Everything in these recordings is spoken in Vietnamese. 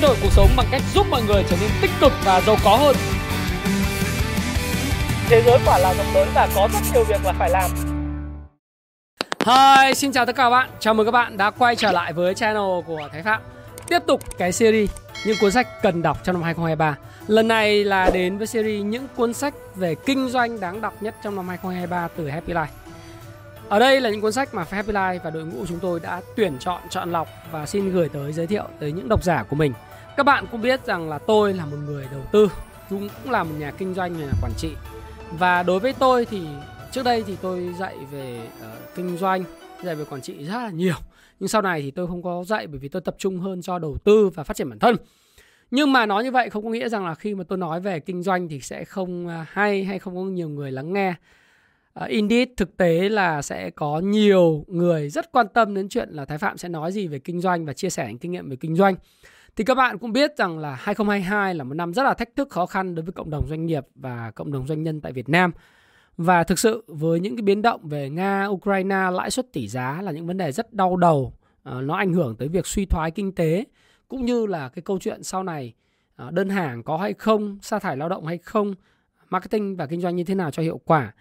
thay đổi cuộc sống bằng cách giúp mọi người trở nên tích cực và giàu có hơn. Thế giới quả là rộng lớn và có rất nhiều việc là phải làm. Hi, xin chào tất cả các bạn. Chào mừng các bạn đã quay trở lại với channel của Thái Phạm. Tiếp tục cái series những cuốn sách cần đọc trong năm 2023. Lần này là đến với series những cuốn sách về kinh doanh đáng đọc nhất trong năm 2023 từ Happy Life. Ở đây là những cuốn sách mà Happy Life và đội ngũ chúng tôi đã tuyển chọn, chọn lọc và xin gửi tới giới thiệu tới những độc giả của mình. Các bạn cũng biết rằng là tôi là một người đầu tư, cũng là một nhà kinh doanh, nhà quản trị. Và đối với tôi thì trước đây thì tôi dạy về uh, kinh doanh, dạy về quản trị rất là nhiều. Nhưng sau này thì tôi không có dạy bởi vì tôi tập trung hơn cho đầu tư và phát triển bản thân. Nhưng mà nói như vậy không có nghĩa rằng là khi mà tôi nói về kinh doanh thì sẽ không ờ, hay hay không có nhiều người lắng nghe uh, Indeed thực tế là sẽ có nhiều người rất quan tâm đến chuyện là Thái Phạm sẽ nói gì về kinh doanh và chia sẻ những kinh nghiệm về kinh doanh. Thì các bạn cũng biết rằng là 2022 là một năm rất là thách thức khó khăn đối với cộng đồng doanh nghiệp và cộng đồng doanh nhân tại Việt Nam. Và thực sự với những cái biến động về Nga, Ukraine, lãi suất tỷ giá là những vấn đề rất đau đầu. Ờ, nó ảnh hưởng tới việc suy thoái kinh tế cũng như là cái câu chuyện sau này ờ, đơn hàng có hay không, sa thải lao động hay không, marketing và kinh doanh như thế nào cho hiệu quả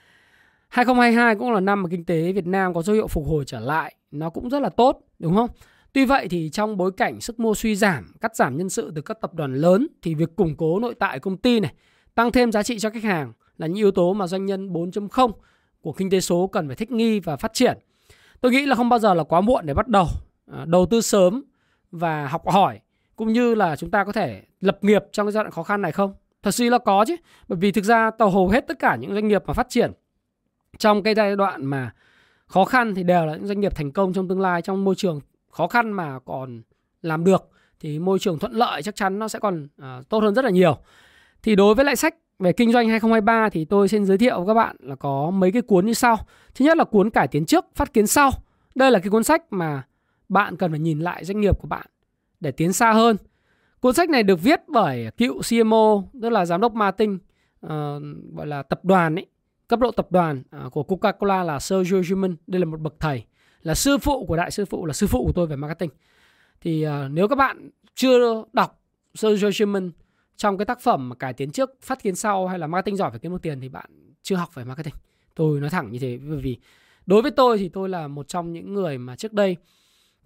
2022 cũng là năm mà kinh tế Việt Nam có dấu hiệu phục hồi trở lại, nó cũng rất là tốt, đúng không? Tuy vậy thì trong bối cảnh sức mua suy giảm, cắt giảm nhân sự từ các tập đoàn lớn thì việc củng cố nội tại công ty này, tăng thêm giá trị cho khách hàng là những yếu tố mà doanh nhân 4.0 của kinh tế số cần phải thích nghi và phát triển. Tôi nghĩ là không bao giờ là quá muộn để bắt đầu à, đầu tư sớm và học hỏi cũng như là chúng ta có thể lập nghiệp trong cái giai đoạn khó khăn này không? Thật sự là có chứ, bởi vì thực ra tàu hầu hết tất cả những doanh nghiệp mà phát triển trong cái giai đoạn mà khó khăn thì đều là những doanh nghiệp thành công trong tương lai trong môi trường khó khăn mà còn làm được thì môi trường thuận lợi chắc chắn nó sẽ còn uh, tốt hơn rất là nhiều. Thì đối với lại sách về kinh doanh 2023 thì tôi xin giới thiệu với các bạn là có mấy cái cuốn như sau. Thứ nhất là cuốn cải tiến trước, phát kiến sau. Đây là cái cuốn sách mà bạn cần phải nhìn lại doanh nghiệp của bạn để tiến xa hơn. Cuốn sách này được viết bởi cựu CMO, tức là giám đốc marketing uh, gọi là tập đoàn ấy cấp độ tập đoàn uh, của Coca-Cola là Sergio Schumann đây là một bậc thầy là sư phụ của đại sư phụ là sư phụ của tôi về marketing. Thì uh, nếu các bạn chưa đọc Sergio Schumann trong cái tác phẩm mà cải tiến trước phát kiến sau hay là marketing giỏi phải kiếm được tiền thì bạn chưa học về marketing. Tôi nói thẳng như thế bởi vì đối với tôi thì tôi là một trong những người mà trước đây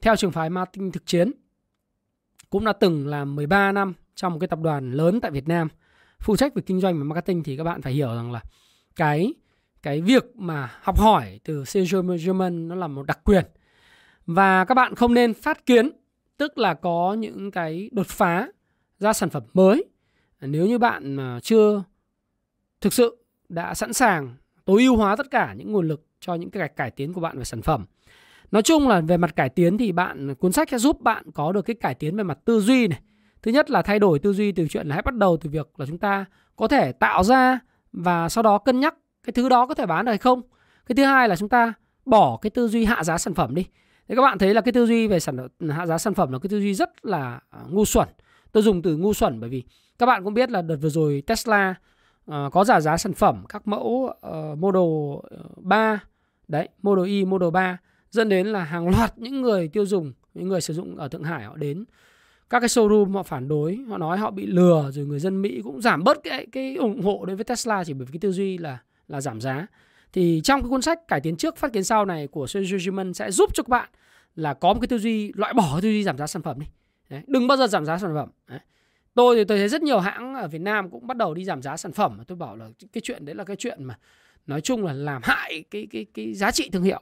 theo trường phái marketing thực chiến cũng đã từng làm 13 năm trong một cái tập đoàn lớn tại Việt Nam phụ trách về kinh doanh và marketing thì các bạn phải hiểu rằng là cái cái việc mà học hỏi từ Sergio German nó là một đặc quyền. Và các bạn không nên phát kiến, tức là có những cái đột phá ra sản phẩm mới. Nếu như bạn mà chưa thực sự đã sẵn sàng, tối ưu hóa tất cả những nguồn lực cho những cái cải tiến của bạn về sản phẩm. Nói chung là về mặt cải tiến thì bạn, cuốn sách sẽ giúp bạn có được cái cải tiến về mặt tư duy này. Thứ nhất là thay đổi tư duy từ chuyện là hãy bắt đầu từ việc là chúng ta có thể tạo ra và sau đó cân nhắc cái thứ đó có thể bán được hay không. Cái thứ hai là chúng ta bỏ cái tư duy hạ giá sản phẩm đi. Thế các bạn thấy là cái tư duy về sản hạ giá sản phẩm là cái tư duy rất là à, ngu xuẩn. Tôi dùng từ ngu xuẩn bởi vì các bạn cũng biết là đợt vừa rồi Tesla uh, có giả giá sản phẩm các mẫu uh, Model ờ, 3 đấy, Model Y, Model 3 dẫn đến là hàng loạt những người tiêu dùng, những người sử dụng ở Thượng Hải họ đến các cái showroom họ phản đối họ nói họ bị lừa rồi người dân Mỹ cũng giảm bớt cái cái ủng hộ đối với Tesla chỉ bởi vì cái tư duy là là giảm giá. Thì trong cái cuốn sách cải tiến trước phát kiến sau này của Sergio sẽ giúp cho các bạn là có một cái tư duy loại bỏ cái tư duy giảm giá sản phẩm đi. Đấy, đừng bao giờ giảm giá sản phẩm. Đấy. tôi thì tôi thấy rất nhiều hãng ở Việt Nam cũng bắt đầu đi giảm giá sản phẩm tôi bảo là cái chuyện đấy là cái chuyện mà nói chung là làm hại cái cái cái giá trị thương hiệu.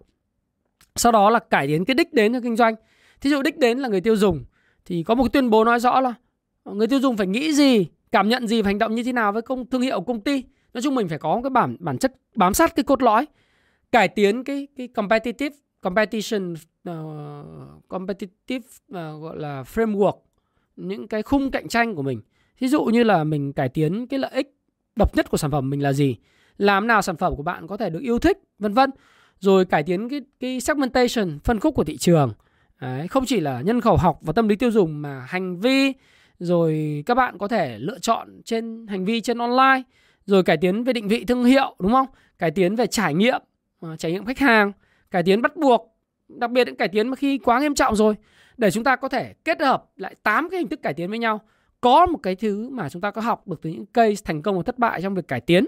Sau đó là cải tiến cái đích đến cho kinh doanh. Thí dụ đích đến là người tiêu dùng thì có một cái tuyên bố nói rõ là người tiêu dùng phải nghĩ gì cảm nhận gì và hành động như thế nào với công thương hiệu công ty nói chung mình phải có cái bản bản chất bám sát cái cốt lõi cải tiến cái cái competitive competition uh, competitive uh, gọi là framework những cái khung cạnh tranh của mình. Ví dụ như là mình cải tiến cái lợi ích độc nhất của sản phẩm mình là gì? Làm nào sản phẩm của bạn có thể được yêu thích vân vân. Rồi cải tiến cái cái segmentation phân khúc của thị trường. Đấy, không chỉ là nhân khẩu học và tâm lý tiêu dùng mà hành vi rồi các bạn có thể lựa chọn trên hành vi trên online rồi cải tiến về định vị thương hiệu đúng không cải tiến về trải nghiệm ờ, trải nghiệm khách hàng cải tiến bắt buộc đặc biệt những cải tiến mà khi quá nghiêm trọng rồi để chúng ta có thể kết hợp lại 8 cái hình thức cải tiến với nhau. Có một cái thứ mà chúng ta có học được từ những case thành công và thất bại trong việc cải tiến.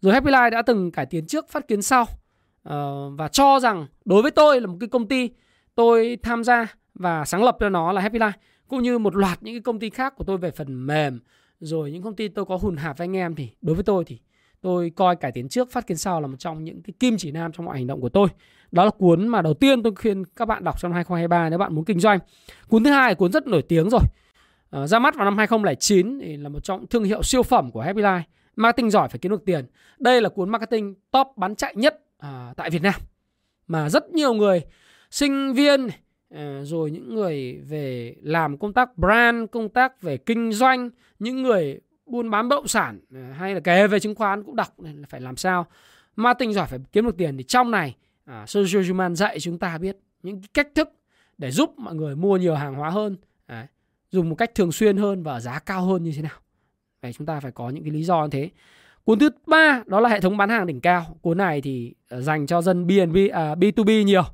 Rồi Happy Life đã từng cải tiến trước phát kiến sau uh, và cho rằng đối với tôi là một cái công ty tôi tham gia và sáng lập cho nó là Happy Life cũng như một loạt những cái công ty khác của tôi về phần mềm rồi những công ty tôi có hùn hạp với anh em thì đối với tôi thì tôi coi cải tiến trước phát kiến sau là một trong những cái kim chỉ nam trong mọi hành động của tôi. Đó là cuốn mà đầu tiên tôi khuyên các bạn đọc trong 2023 nếu bạn muốn kinh doanh. Cuốn thứ hai là cuốn rất nổi tiếng rồi. À, ra mắt vào năm 2009 thì là một trong thương hiệu siêu phẩm của Happy Life. Marketing giỏi phải kiếm được tiền. Đây là cuốn marketing top bán chạy nhất à, tại Việt Nam. Mà rất nhiều người sinh viên à, rồi những người về làm công tác brand công tác về kinh doanh những người buôn bán bất động sản à, hay là kể về chứng khoán cũng đọc nên là phải làm sao. Marketing giỏi phải kiếm được tiền thì trong này à, Social Human dạy chúng ta biết những cách thức để giúp mọi người mua nhiều hàng hóa hơn. À, dùng một cách thường xuyên hơn và giá cao hơn như thế nào. Vậy chúng ta phải có những cái lý do như thế. Cuốn thứ ba đó là hệ thống bán hàng đỉnh cao. Cuốn này thì ờ, dành cho dân B&B à, B2B nhiều.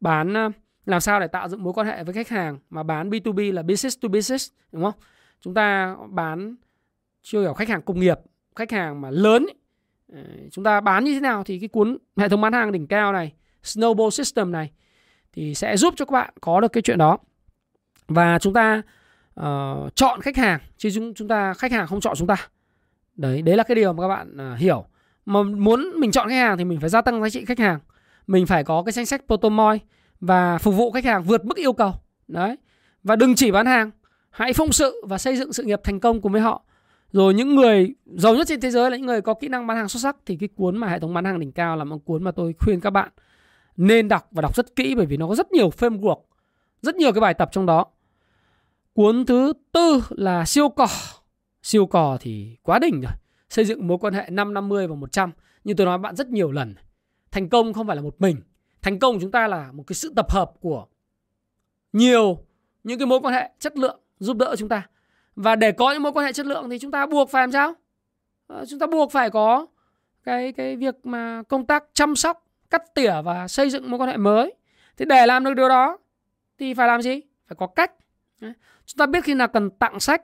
Bán à, làm sao để tạo dựng mối quan hệ với khách hàng mà bán B2B là business to business đúng không? Chúng ta bán chưa hiểu khách hàng công nghiệp khách hàng mà lớn ấy, ờ, chúng ta bán như thế nào thì cái cuốn hệ thống bán hàng đỉnh cao này snowball system này thì sẽ giúp cho các bạn có được cái chuyện đó. Và chúng ta uh, chọn khách hàng chứ chúng chúng ta khách hàng không chọn chúng ta. Đấy đấy là cái điều mà các bạn uh, hiểu. Mà muốn mình chọn khách hàng thì mình phải gia tăng giá trị khách hàng. Mình phải có cái danh sách Potomoy và phục vụ khách hàng vượt mức yêu cầu. Đấy. Và đừng chỉ bán hàng, hãy phụng sự và xây dựng sự nghiệp thành công cùng với họ. Rồi những người, giàu nhất trên thế giới là những người có kỹ năng bán hàng xuất sắc thì cái cuốn mà hệ thống bán hàng đỉnh cao là một cuốn mà tôi khuyên các bạn nên đọc và đọc rất kỹ bởi vì nó có rất nhiều framework, rất nhiều cái bài tập trong đó. Cuốn thứ tư là siêu cò siêu cò thì quá đỉnh rồi. Xây dựng mối quan hệ 5 50 và 100 như tôi nói bạn rất nhiều lần, thành công không phải là một mình thành công chúng ta là một cái sự tập hợp của nhiều những cái mối quan hệ chất lượng giúp đỡ chúng ta. Và để có những mối quan hệ chất lượng thì chúng ta buộc phải làm sao? À, chúng ta buộc phải có cái cái việc mà công tác chăm sóc, cắt tỉa và xây dựng mối quan hệ mới. Thì để làm được điều đó thì phải làm gì? Phải có cách. Chúng ta biết khi nào cần tặng sách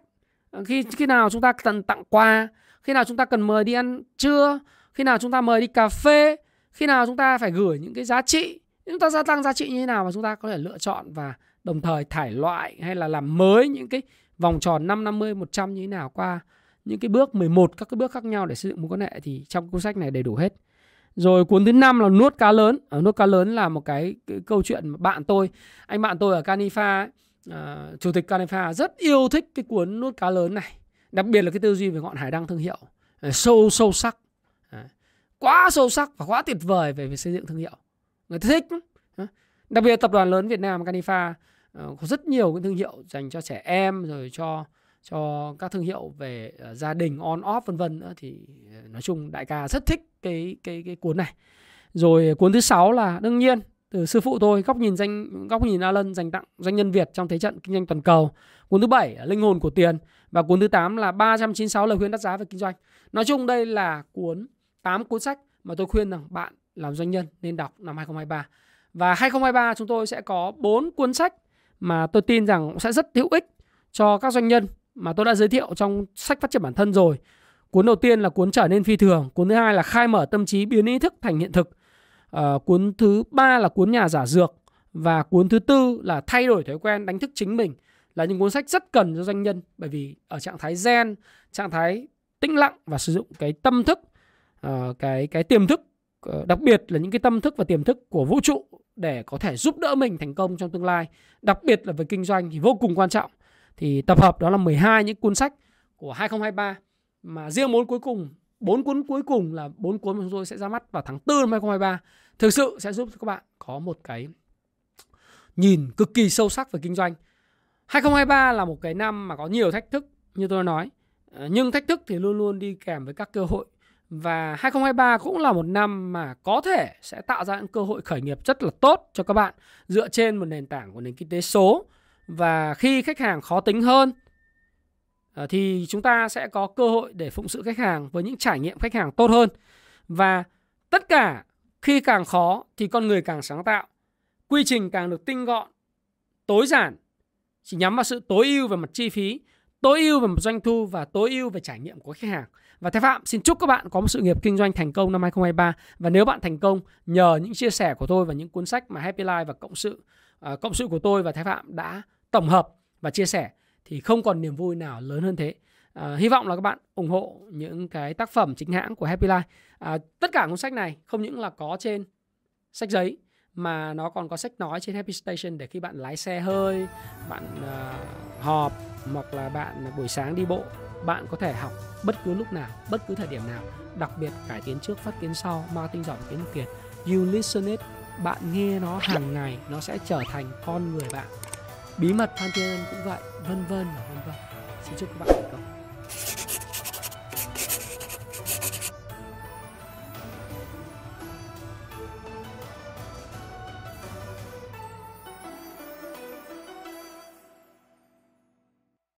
à, khi khi nào chúng ta cần tặng quà, khi nào chúng ta cần mời đi ăn trưa, khi nào chúng ta mời đi cà phê khi nào chúng ta phải gửi những cái giá trị chúng ta gia tăng giá trị như thế nào và chúng ta có thể lựa chọn và đồng thời thải loại hay là làm mới những cái vòng tròn 5 50 100 như thế nào qua những cái bước 11 các cái bước khác nhau để xây dựng mối quan hệ thì trong cuốn sách này đầy đủ hết. Rồi cuốn thứ năm là nuốt cá lớn. Ở nuốt cá lớn là một cái, cái câu chuyện mà bạn tôi, anh bạn tôi ở Canifa ấy, uh, chủ tịch Canifa rất yêu thích cái cuốn nuốt cá lớn này. Đặc biệt là cái tư duy về ngọn hải đăng thương hiệu. Ờ, sâu sâu sắc. Quá sâu sắc và quá tuyệt vời về việc xây dựng thương hiệu. Người ta thích. Đặc biệt tập đoàn lớn Việt Nam, Canifa ờ, có rất nhiều cái thương hiệu dành cho trẻ em, rồi cho cho các thương hiệu về ờ, gia đình, on, off, vân vân nữa thì ờ, nói chung đại ca rất thích cái cái cái cuốn này. Rồi cuốn thứ sáu là đương nhiên, từ sư phụ tôi, góc nhìn danh, góc nhìn Alan dành tặng doanh nhân Việt trong thế trận kinh doanh toàn cầu. Cuốn thứ bảy là linh hồn của tiền và cuốn thứ 8 là 396 lời khuyên đắt giá về kinh doanh. Nói chung đây là cuốn 8 cuốn sách mà tôi khuyên rằng bạn làm doanh nhân nên đọc năm 2023. Và 2023 chúng tôi sẽ có 4 cuốn sách mà tôi tin rằng sẽ rất hữu ích cho các doanh nhân mà tôi đã giới thiệu trong sách phát triển bản thân rồi. Cuốn đầu tiên là cuốn trở nên phi thường, cuốn thứ hai là khai mở tâm trí biến ý thức thành hiện thực. À, cuốn thứ ba là cuốn nhà giả dược và cuốn thứ tư là thay đổi thói quen đánh thức chính mình là những cuốn sách rất cần cho doanh nhân bởi vì ở trạng thái zen, trạng thái tĩnh lặng và sử dụng cái tâm thức, uh, cái cái tiềm thức, uh, đặc biệt là những cái tâm thức và tiềm thức của vũ trụ để có thể giúp đỡ mình thành công trong tương lai, đặc biệt là về kinh doanh thì vô cùng quan trọng. Thì tập hợp đó là 12 những cuốn sách của 2023 mà riêng bốn cuối cùng, bốn cuốn cuối cùng là bốn cuốn mà chúng tôi sẽ ra mắt vào tháng 4 năm 2023 thực sự sẽ giúp các bạn có một cái nhìn cực kỳ sâu sắc về kinh doanh. 2023 là một cái năm mà có nhiều thách thức như tôi nói, ờ, nhưng thách thức thì luôn luôn đi kèm với các cơ hội và 2023 cũng là một năm mà có thể sẽ tạo ra những cơ hội khởi nghiệp rất là tốt cho các bạn dựa trên một nền tảng của nền kinh tế số. Và khi khách hàng khó tính hơn ờ, thì chúng ta sẽ có cơ hội để phụng sự khách hàng với những trải nghiệm khách hàng tốt hơn. Và tất cả khi càng khó thì con người càng sáng tạo, quy trình càng được tinh gọn, tối giản chỉ nhắm vào sự tối ưu về mặt chi phí, tối ưu về mặt doanh thu và tối ưu về trải nghiệm của khách hàng. Và Thái Phạm xin chúc các bạn có một sự nghiệp kinh doanh thành công năm 2023 và nếu bạn thành công nhờ những chia sẻ của tôi và những cuốn sách mà Happy Life và cộng sự uh, cộng sự của tôi và Thái Phạm đã tổng hợp và chia sẻ thì không còn niềm vui nào lớn hơn thế. À, hy vọng là các bạn ủng hộ những cái tác phẩm chính hãng của Happy Life. À, tất cả cuốn sách này không những là có trên sách giấy mà nó còn có sách nói trên Happy Station để khi bạn lái xe hơi, bạn uh, họp hoặc là bạn buổi sáng đi bộ, bạn có thể học bất cứ lúc nào, bất cứ thời điểm nào. Đặc biệt cải tiến trước, phát kiến sau, marketing giỏi kiến kiệt. You listen it, bạn nghe nó hàng ngày, nó sẽ trở thành con người bạn. Bí mật Phan Thiên cũng vậy, vân vân và vân vân. Xin chúc các bạn thành công.